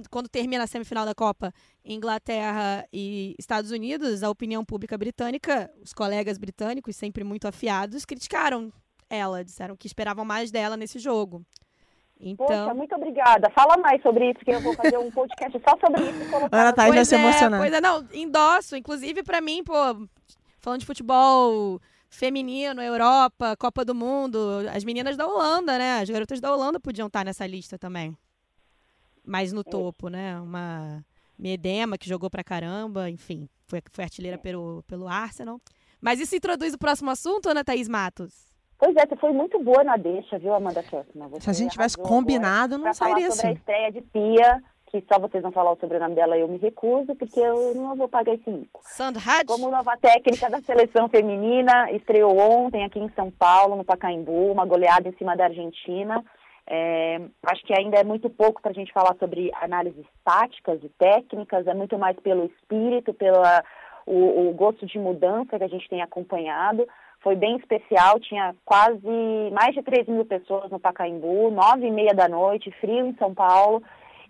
quando termina a semifinal da Copa, Inglaterra e Estados Unidos, a opinião pública britânica, os colegas britânicos, sempre muito afiados, criticaram ela, disseram que esperavam mais dela nesse jogo. Poxa, Então, muito obrigada. Fala mais sobre isso, que eu vou fazer um podcast só sobre isso. e colocar Ana vai pois se é, emocionar. Pois é, não, endosso, inclusive pra mim, pô, falando de futebol feminino, Europa, Copa do Mundo, as meninas da Holanda, né? As garotas da Holanda podiam estar nessa lista também. Mais no topo, né? Uma Medema que jogou pra caramba, enfim, foi, foi artilheira pelo, pelo Arsenal. Mas isso introduz o próximo assunto, Ana Thaís Matos? Pois é, você foi muito boa na deixa, viu, Amanda Kessler? Se a gente tivesse combinado, não sairia sobre a assim. estreia de Pia, que só vocês vão falar o sobrenome dela eu me recuso, porque eu não vou pagar esse mico. Sandhad? Como nova técnica da seleção feminina, estreou ontem aqui em São Paulo, no Pacaembu, uma goleada em cima da Argentina. É, acho que ainda é muito pouco para a gente falar sobre análises táticas e técnicas, é muito mais pelo espírito, pela o, o gosto de mudança que a gente tem acompanhado. Foi bem especial, tinha quase mais de 3 mil pessoas no Pacaembu, nove e meia da noite, frio em São Paulo,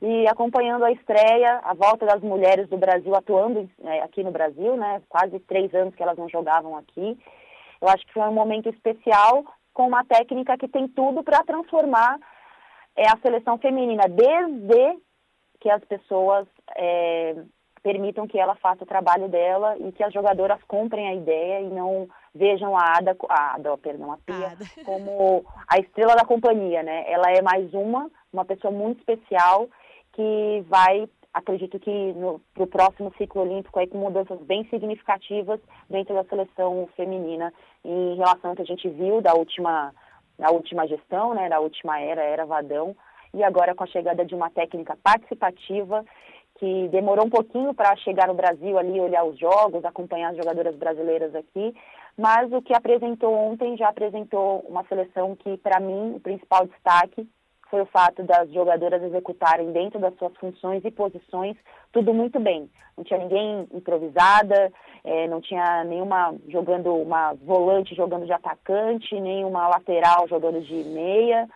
e acompanhando a estreia, a volta das mulheres do Brasil atuando é, aqui no Brasil, né? Quase três anos que elas não jogavam aqui. Eu acho que foi um momento especial com uma técnica que tem tudo para transformar é, a seleção feminina, desde que as pessoas é, permitam que ela faça o trabalho dela e que as jogadoras comprem a ideia e não vejam a Ada, a Ada, perdão, a Pia, Ada. como a estrela da companhia, né? Ela é mais uma, uma pessoa muito especial que vai, acredito que para o próximo ciclo olímpico aí com mudanças bem significativas dentro da seleção feminina em relação ao que a gente viu da última, da última gestão, né? Da última era, era Vadão, e agora com a chegada de uma técnica participativa que demorou um pouquinho para chegar no Brasil ali, olhar os jogos, acompanhar as jogadoras brasileiras aqui, mas o que apresentou ontem já apresentou uma seleção que, para mim, o principal destaque foi o fato das jogadoras executarem dentro das suas funções e posições tudo muito bem. Não tinha ninguém improvisada, é, não tinha nenhuma jogando uma volante jogando de atacante, nenhuma lateral jogando de meia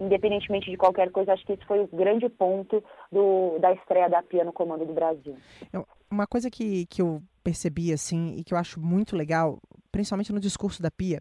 independentemente de qualquer coisa, acho que esse foi o grande ponto do, da estreia da Pia no comando do Brasil. Uma coisa que, que eu percebi, assim, e que eu acho muito legal, principalmente no discurso da Pia,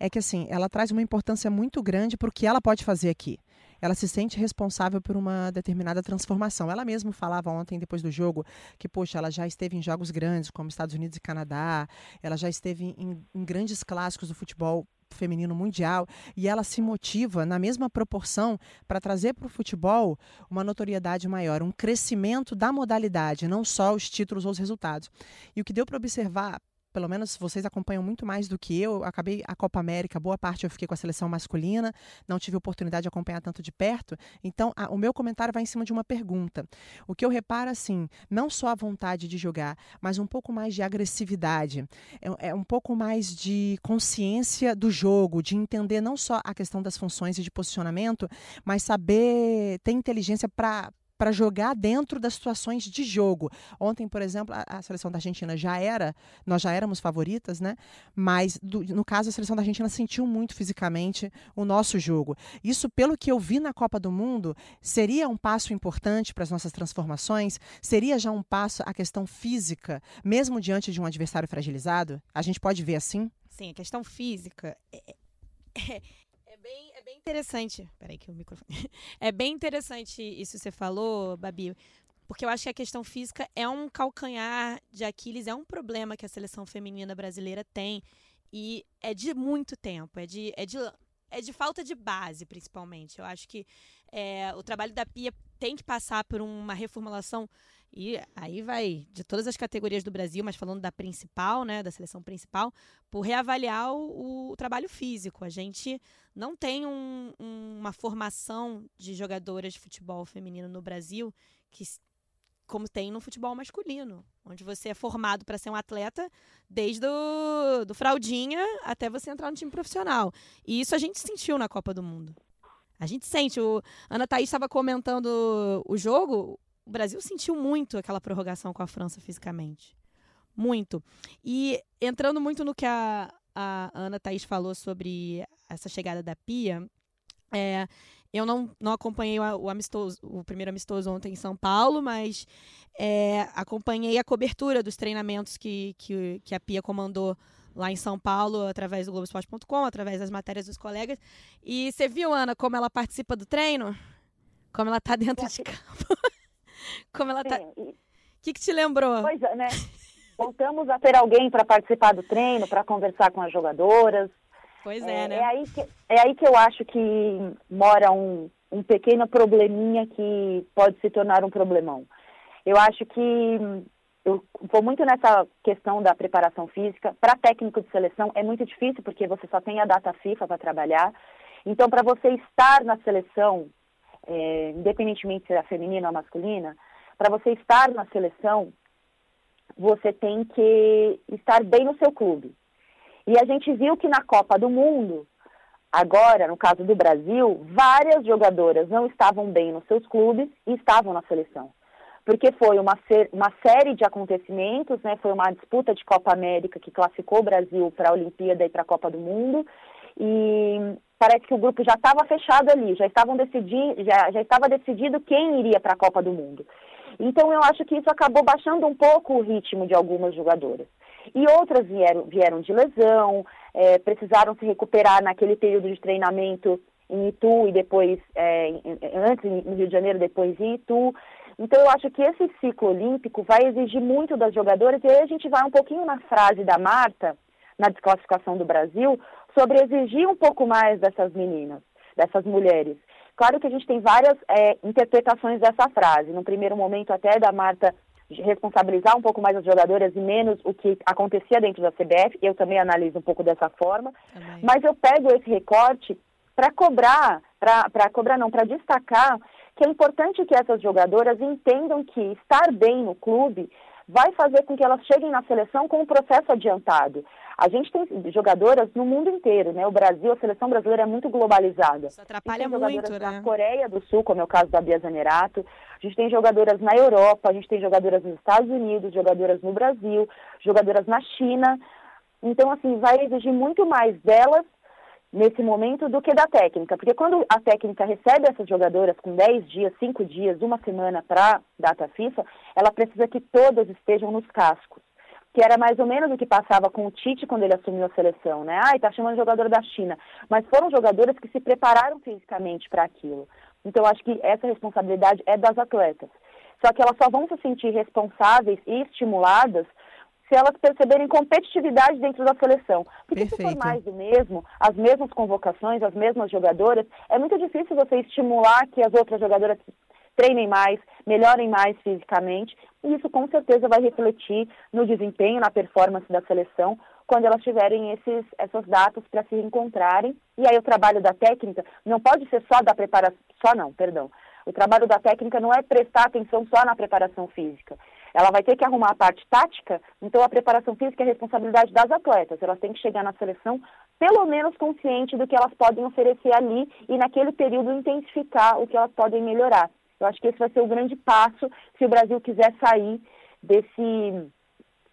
é que, assim, ela traz uma importância muito grande para o que ela pode fazer aqui ela se sente responsável por uma determinada transformação. Ela mesma falava ontem, depois do jogo, que, poxa, ela já esteve em jogos grandes, como Estados Unidos e Canadá, ela já esteve em, em grandes clássicos do futebol feminino mundial e ela se motiva na mesma proporção para trazer para o futebol uma notoriedade maior, um crescimento da modalidade, não só os títulos ou os resultados. E o que deu para observar pelo menos vocês acompanham muito mais do que eu. Acabei a Copa América, boa parte eu fiquei com a seleção masculina, não tive oportunidade de acompanhar tanto de perto. Então, a, o meu comentário vai em cima de uma pergunta. O que eu reparo, assim, não só a vontade de jogar, mas um pouco mais de agressividade, é, é um pouco mais de consciência do jogo, de entender não só a questão das funções e de posicionamento, mas saber ter inteligência para para jogar dentro das situações de jogo. Ontem, por exemplo, a, a, seleção da Argentina já era, nós já éramos favoritas, né? Mas do, no caso a seleção da Argentina sentiu muito fisicamente o nosso jogo. Isso, pelo que eu vi na Copa do Mundo, seria um passo importante para as nossas transformações? Seria já um passo a questão física, mesmo diante de um adversário fragilizado? A gente pode ver assim? Sim, a questão física é, é, é bem bem interessante. Peraí que o microfone. É bem interessante isso que você falou, Babi. Porque eu acho que a questão física é um calcanhar de Aquiles, é um problema que a seleção feminina brasileira tem. E é de muito tempo, é de, é de, é de falta de base, principalmente. Eu acho que é, o trabalho da Pia tem que passar por uma reformulação e aí vai de todas as categorias do Brasil, mas falando da principal, né, da seleção principal, por reavaliar o, o trabalho físico. A gente não tem um, um, uma formação de jogadoras de futebol feminino no Brasil que como tem no futebol masculino, onde você é formado para ser um atleta desde o do fraldinha até você entrar no time profissional. E isso a gente sentiu na Copa do Mundo. A gente sente. O Ana Thaís estava comentando o jogo o Brasil sentiu muito aquela prorrogação com a França fisicamente. Muito. E entrando muito no que a, a Ana Thaís falou sobre essa chegada da Pia, é, eu não, não acompanhei o, o, amistoso, o primeiro amistoso ontem em São Paulo, mas é, acompanhei a cobertura dos treinamentos que, que, que a Pia comandou lá em São Paulo, através do Globoesporte.com, através das matérias dos colegas. E você viu, Ana, como ela participa do treino? Como ela está dentro de campo? Como ela tá. O que, que te lembrou? Pois é, né? Voltamos a ter alguém para participar do treino, para conversar com as jogadoras. Pois é, é, né? É aí, que, é aí que eu acho que mora um, um pequeno probleminha que pode se tornar um problemão. Eu acho que eu vou muito nessa questão da preparação física. Para técnico de seleção é muito difícil porque você só tem a data FIFA para trabalhar. Então, para você estar na seleção é, independentemente se é feminina ou masculina, para você estar na seleção, você tem que estar bem no seu clube. E a gente viu que na Copa do Mundo, agora, no caso do Brasil, várias jogadoras não estavam bem nos seus clubes e estavam na seleção. Porque foi uma, ser, uma série de acontecimentos, né? Foi uma disputa de Copa América que classificou o Brasil para a Olimpíada e para a Copa do Mundo. E parece que o grupo já estava fechado ali, já estavam decidindo, já, já estava decidido quem iria para a Copa do Mundo. Então eu acho que isso acabou baixando um pouco o ritmo de algumas jogadoras. E outras vieram, vieram de lesão, é, precisaram se recuperar naquele período de treinamento em Itu e depois, é, antes no Rio de Janeiro, depois em Itu. Então eu acho que esse ciclo olímpico vai exigir muito das jogadoras, e aí a gente vai um pouquinho na frase da Marta, na desclassificação do Brasil, sobre exigir um pouco mais dessas meninas, dessas mulheres. Claro que a gente tem várias é, interpretações dessa frase. No primeiro momento, até da Marta responsabilizar um pouco mais as jogadoras e menos o que acontecia dentro da CBF. Eu também analiso um pouco dessa forma. Também. Mas eu pego esse recorte para cobrar, para cobrar não, para destacar que é importante que essas jogadoras entendam que estar bem no clube vai fazer com que elas cheguem na seleção com um processo adiantado. A gente tem jogadoras no mundo inteiro, né? O Brasil, a seleção brasileira é muito globalizada. Isso atrapalha muito, né? Na Coreia do Sul, como é o caso da Bia Zanerato. A gente tem jogadoras na Europa, a gente tem jogadoras nos Estados Unidos, jogadoras no Brasil, jogadoras na China. Então, assim, vai exigir muito mais delas nesse momento do que da técnica. Porque quando a técnica recebe essas jogadoras com 10 dias, 5 dias, uma semana para data FIFA, ela precisa que todas estejam nos cascos. Que era mais ou menos o que passava com o Tite quando ele assumiu a seleção, né? Ai, tá chamando jogador da China. Mas foram jogadoras que se prepararam fisicamente para aquilo. Então, acho que essa responsabilidade é das atletas. Só que elas só vão se sentir responsáveis e estimuladas se elas perceberem competitividade dentro da seleção. Porque Perfeito. se for mais do mesmo, as mesmas convocações, as mesmas jogadoras, é muito difícil você estimular que as outras jogadoras treinem mais, melhorem mais fisicamente, e isso com certeza vai refletir no desempenho, na performance da seleção, quando elas tiverem esses, essas datas para se reencontrarem. E aí o trabalho da técnica não pode ser só da preparação, só não, perdão. O trabalho da técnica não é prestar atenção só na preparação física. Ela vai ter que arrumar a parte tática, então a preparação física é responsabilidade das atletas. Elas têm que chegar na seleção pelo menos consciente do que elas podem oferecer ali e naquele período intensificar o que elas podem melhorar. Eu acho que esse vai ser o grande passo se o Brasil quiser sair desse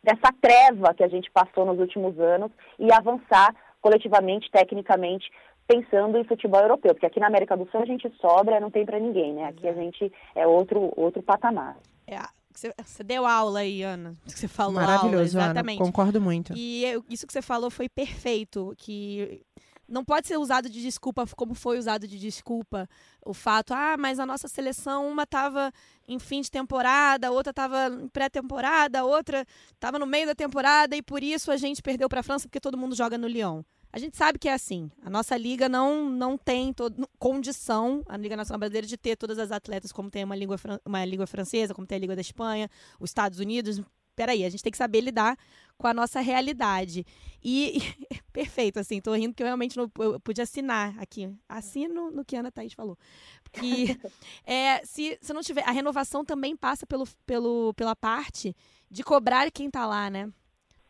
dessa treva que a gente passou nos últimos anos e avançar coletivamente, tecnicamente, pensando em futebol europeu, porque aqui na América do Sul a gente sobra, não tem para ninguém, né? Aqui a gente é outro outro patamar. É, você, você deu aula aí, Ana. Você falou Maravilhoso, aula, exatamente. Ana, concordo muito. E eu, isso que você falou foi perfeito, que não pode ser usado de desculpa como foi usado de desculpa o fato, ah, mas a nossa seleção, uma estava em fim de temporada, outra estava em pré-temporada, outra estava no meio da temporada e por isso a gente perdeu para a França porque todo mundo joga no Lyon. A gente sabe que é assim. A nossa liga não, não tem todo, condição, a Liga Nacional Brasileira, de ter todas as atletas como tem uma língua, uma língua francesa, como tem a Liga da Espanha, os Estados Unidos. Peraí, a gente tem que saber lidar com a nossa realidade. E, e perfeito, assim, tô rindo que eu realmente não eu pude assinar aqui. Assino no que a Ana Thaís falou. Porque é, se, se não tiver. A renovação também passa pelo, pelo, pela parte de cobrar quem está lá, né?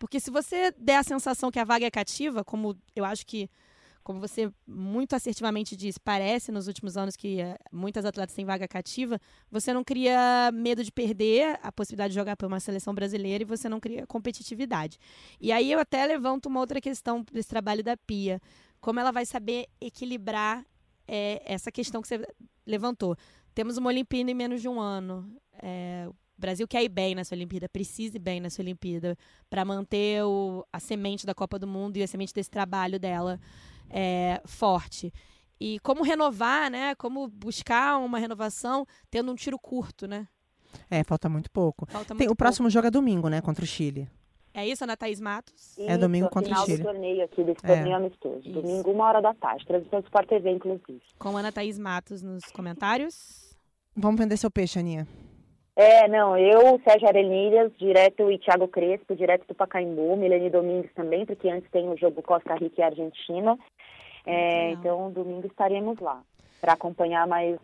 Porque se você der a sensação que a vaga é cativa, como eu acho que, como você muito assertivamente disse, parece nos últimos anos que uh, muitas atletas têm vaga cativa, você não cria medo de perder a possibilidade de jogar por uma seleção brasileira e você não cria competitividade. E aí eu até levanto uma outra questão desse trabalho da Pia. Como ela vai saber equilibrar é, essa questão que você levantou. Temos uma Olimpíada em menos de um ano. É, Brasil quer ir bem nessa Olimpíada, precisa ir bem nessa Olimpíada para manter o, a semente da Copa do Mundo e a semente desse trabalho dela é, forte. E como renovar, né? Como buscar uma renovação tendo um tiro curto, né? É, falta muito pouco. Falta Tem, muito o pouco. próximo jogo é domingo, né? Contra o Chile. É isso, Ana Thaís Matos? Isso, é domingo contra o Chile. do torneio aqui, desse é. torneio amistoso. Isso. Domingo, uma hora da tarde. Transmissão do Sport TV, inclusive. Com Ana Thaís Matos nos comentários. Vamos vender seu peixe, Aninha. É, não, eu, Sérgio Arenilhas, direto e Thiago Crespo, direto do Pacaembu, Milene Domingues também, porque antes tem o jogo Costa Rica e Argentina. É, então, domingo estaremos lá para acompanhar mais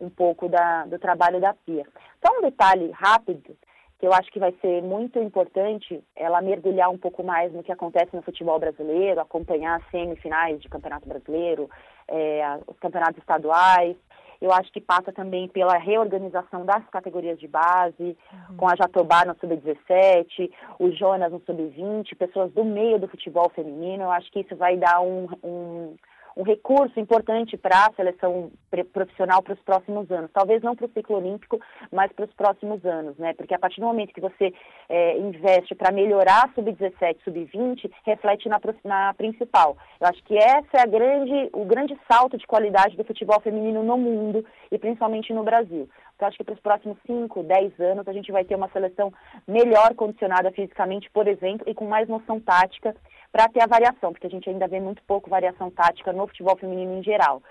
um pouco da, do trabalho da Pia. Só um detalhe rápido, que eu acho que vai ser muito importante ela mergulhar um pouco mais no que acontece no futebol brasileiro, acompanhar as semifinais de Campeonato Brasileiro, é, os campeonatos estaduais, eu acho que passa também pela reorganização das categorias de base, uhum. com a Jatobá no sub-17, o Jonas no sub-20, pessoas do meio do futebol feminino. Eu acho que isso vai dar um, um um recurso importante para a seleção profissional para os próximos anos. Talvez não para o ciclo olímpico, mas para os próximos anos, né? Porque a partir do momento que você é, investe para melhorar sub-17, sub-20, reflete na, na principal. Eu acho que essa é a grande, o grande salto de qualidade do futebol feminino no mundo e principalmente no Brasil. Então, acho que para os próximos 5, 10 anos a gente vai ter uma seleção melhor condicionada fisicamente, por exemplo, e com mais noção tática para ter a variação, porque a gente ainda vê muito pouco variação tática no futebol feminino em geral.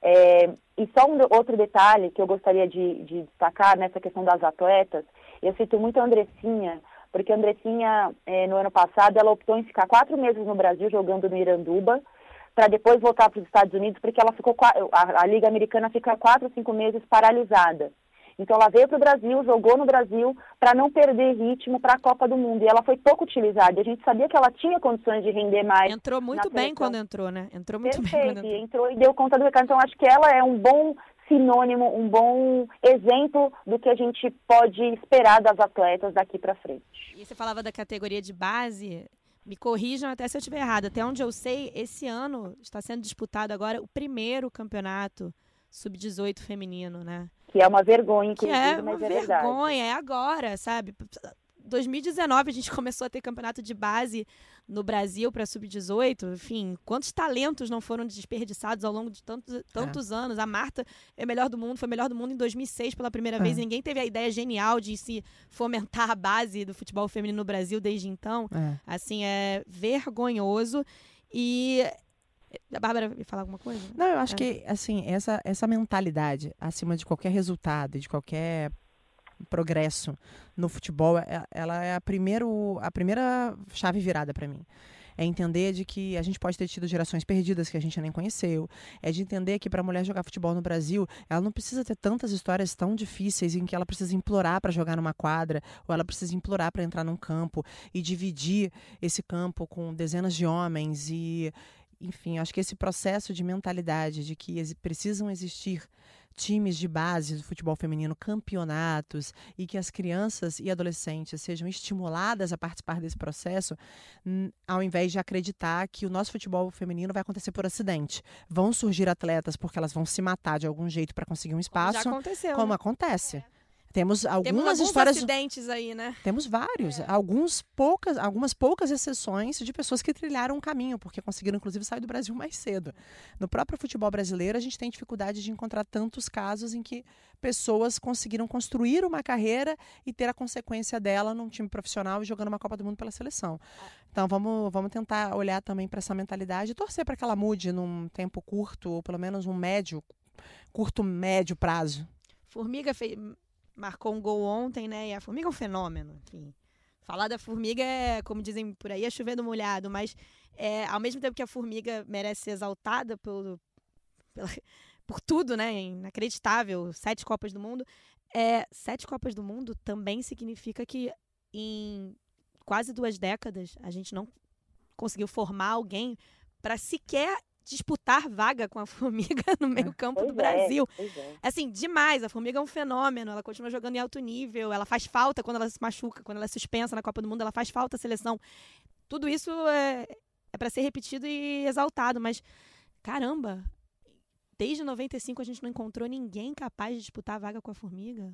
É, e só um outro detalhe que eu gostaria de, de, destacar nessa questão das atletas, eu cito muito a Andressinha, porque a Andressinha, é, no ano passado, ela optou em ficar quatro meses no Brasil jogando no Iranduba, para depois voltar para os Estados Unidos, porque ela ficou a, a Liga Americana fica quatro, cinco meses paralisada. Então ela veio para o Brasil, jogou no Brasil para não perder ritmo para a Copa do Mundo. E ela foi pouco utilizada. A gente sabia que ela tinha condições de render mais. Entrou muito bem quando entrou, né? Entrou muito Perfeito. bem quando entrou. entrou e deu conta do recado. Então acho que ela é um bom sinônimo, um bom exemplo do que a gente pode esperar das atletas daqui para frente. E você falava da categoria de base, me corrijam até se eu estiver errado. Até onde eu sei, esse ano está sendo disputado agora o primeiro campeonato sub-18 feminino, né? Que é uma vergonha, inclusive, que é mas é vergonha, verdade. é agora, sabe? 2019 a gente começou a ter campeonato de base no Brasil para sub-18. Enfim, quantos talentos não foram desperdiçados ao longo de tantos, tantos é. anos? A Marta é melhor do mundo, foi melhor do mundo em 2006 pela primeira é. vez. E ninguém teve a ideia genial de se fomentar a base do futebol feminino no Brasil desde então. É. Assim, é vergonhoso. E a Bárbara ia falar alguma coisa? Não, eu acho é. que, assim, essa, essa mentalidade acima de qualquer resultado de qualquer progresso no futebol, é, ela é a, primeiro, a primeira chave virada para mim. É entender de que a gente pode ter tido gerações perdidas que a gente nem conheceu. É de entender que para a mulher jogar futebol no Brasil, ela não precisa ter tantas histórias tão difíceis em que ela precisa implorar para jogar numa quadra ou ela precisa implorar para entrar num campo e dividir esse campo com dezenas de homens e enfim, acho que esse processo de mentalidade de que ex precisam existir times de base do futebol feminino, campeonatos, e que as crianças e adolescentes sejam estimuladas a participar desse processo, ao invés de acreditar que o nosso futebol feminino vai acontecer por acidente. Vão surgir atletas porque elas vão se matar de algum jeito para conseguir um espaço. Como, já aconteceu, como né? acontece. É. Temos algumas Temos histórias. acidentes aí, né? Temos vários. É. Alguns poucas, algumas poucas exceções de pessoas que trilharam um caminho, porque conseguiram, inclusive, sair do Brasil mais cedo. No próprio futebol brasileiro, a gente tem dificuldade de encontrar tantos casos em que pessoas conseguiram construir uma carreira e ter a consequência dela num time profissional e jogando uma Copa do Mundo pela seleção. Então vamos, vamos tentar olhar também para essa mentalidade e torcer para que ela mude num tempo curto, ou pelo menos um médio, curto, médio prazo. Formiga fez marcou um gol ontem, né? E a formiga é um fenômeno, enfim. Falar da formiga é, como dizem por aí, é chovendo molhado, mas é, ao mesmo tempo que a formiga merece ser exaltada pelo, pela, por tudo, né? Inacreditável, sete Copas do Mundo. É, sete Copas do Mundo também significa que em quase duas décadas a gente não conseguiu formar alguém para sequer disputar vaga com a Formiga no meio-campo do é, Brasil. É, Assim, demais. A Formiga é um fenômeno. Ela continua jogando em alto nível. Ela faz falta quando ela se machuca, quando ela é suspensa na Copa do Mundo, ela faz falta à seleção. Tudo isso é, é para ser repetido e exaltado, mas caramba, desde 95 a gente não encontrou ninguém capaz de disputar a vaga com a Formiga.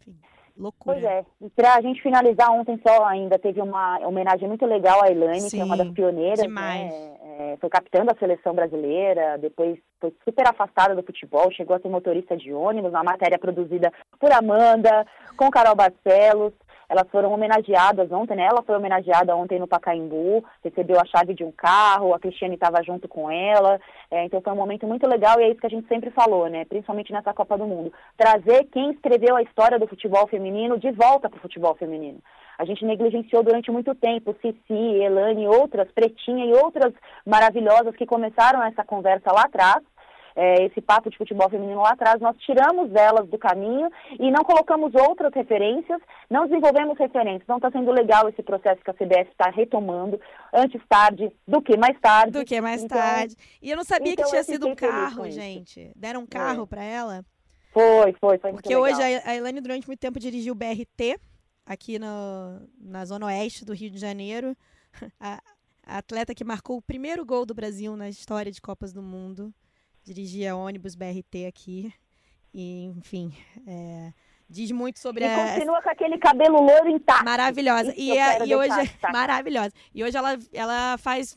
Enfim. Loucura. Pois é. E pra gente finalizar ontem só ainda, teve uma homenagem muito legal à Elaine, Sim, que é uma das pioneiras. Né? Demais. Né? É, foi capitã da seleção brasileira, depois foi super afastada do futebol, chegou a ser motorista de ônibus, uma matéria produzida por Amanda, com Carol Barcelos. Elas foram homenageadas ontem, né? Ela foi homenageada ontem no Pacaembu, recebeu a chave de um carro, a Cristiane estava junto com ela. É, então foi um momento muito legal e é isso que a gente sempre falou, né? Principalmente nessa Copa do Mundo. Trazer quem escreveu a história do futebol feminino de volta para o futebol feminino. A gente negligenciou durante muito tempo Cici, Elane, outras, Pretinha e outras maravilhosas que começaram essa conversa lá atrás é, esse papo de futebol feminino lá atrás, nós tiramos elas do caminho e não colocamos outras referências, não desenvolvemos referências. Então está sendo legal esse processo que a CBF está retomando, antes tarde do que mais tarde. Do que mais então, tarde. E eu não sabia então, que tinha sido um carro, gente. Deram um carro é. para ela. Foi, foi, foi Porque hoje a Elaine durante muito tempo dirigiu o BRT aqui no, na zona oeste do Rio de Janeiro. A, a atleta que marcou o primeiro gol do Brasil na história de Copas do Mundo. Dirigia ônibus BRT aqui. E, enfim, é, diz muito sobre e a. continua com aquele cabelo loiro intacto. Maravilhosa. E, é, e hoje. Tá? Maravilhosa. E hoje ela, ela faz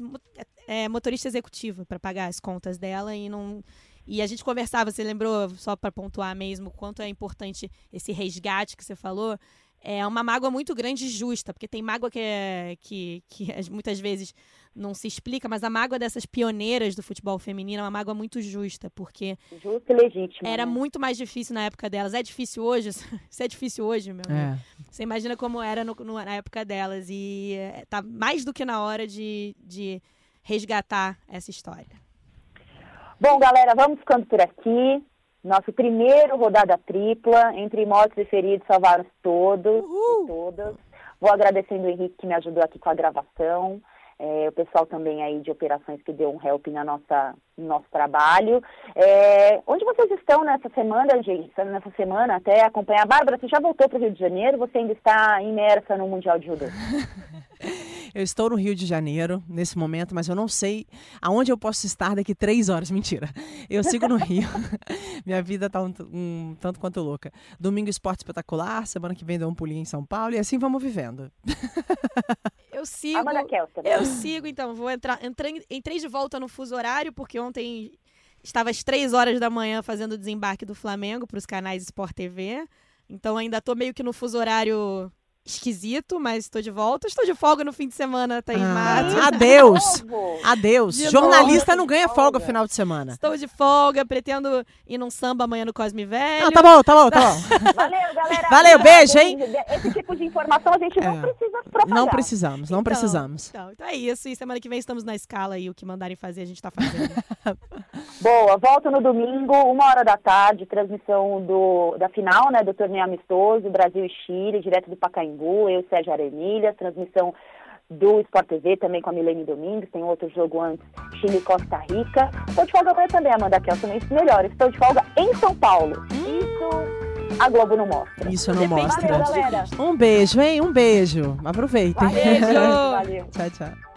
é, motorista executiva para pagar as contas dela e não. E a gente conversava, você lembrou, só para pontuar mesmo, quanto é importante esse resgate que você falou é uma mágoa muito grande e justa, porque tem mágoa que, é, que, que muitas vezes não se explica, mas a mágoa dessas pioneiras do futebol feminino é uma mágoa muito justa, porque. Justa e legítima. Era né? muito mais difícil na época delas. É difícil hoje? Isso é difícil hoje, meu é. Você imagina como era no, no, na época delas. E é, tá mais do que na hora de, de resgatar essa história. Bom, galera, vamos ficando por aqui. Nosso primeiro rodada tripla, entre mortos e feridos, salvaram todos e todas. Vou agradecendo o Henrique que me ajudou aqui com a gravação. É, o pessoal também aí de operações que deu um help na nossa, no nosso trabalho. É, onde vocês estão nessa semana, gente? Nessa semana até acompanhar. Bárbara, você já voltou para o Rio de Janeiro? Você ainda está imersa no Mundial de Judô? Eu estou no Rio de Janeiro nesse momento, mas eu não sei aonde eu posso estar daqui três horas. Mentira. Eu sigo no Rio. Minha vida está um, um, tanto quanto louca. Domingo esporte espetacular, semana que vem dou um pulinho em São Paulo e assim vamos vivendo. Eu sigo. Eu sigo, então. Vou entrar. Entrei, entrei de volta no fuso horário, porque ontem estava às três horas da manhã fazendo o desembarque do Flamengo para os canais Sport TV. Então ainda estou meio que no fuso horário esquisito, mas estou de volta. Estou de folga no fim de semana, Thaís ah, Matos. Adeus! Adeus! De Jornalista não ganha folga no final de semana. Estou de folga, pretendo ir num samba amanhã no Cosme Velho. Ah, tá bom, tá bom, tá bom. Valeu, galera. Valeu, beijo, hein? Esse tipo de informação a gente é. não precisa propagar. Não precisamos, não então, precisamos. Então, então, é isso. E semana que vem estamos na escala e o que mandarem fazer a gente está fazendo. Boa, volto no domingo, uma hora da tarde, transmissão do, da final, né, do torneio amistoso, Brasil e Chile, direto do Pacaembu, eu, Sérgio Aremilha, transmissão do Sport TV, também com a Milene Domingues, tem outro jogo antes, Chile e Costa Rica. Estou de folga amanhã também, Amanda Kelson, isso melhor, estou de folga em São Paulo. Isso a Globo não mostra. Isso não mostra. Valeu. Um beijo, hein? Um beijo. Aproveitem. Valeu. Valeu. tchau, tchau.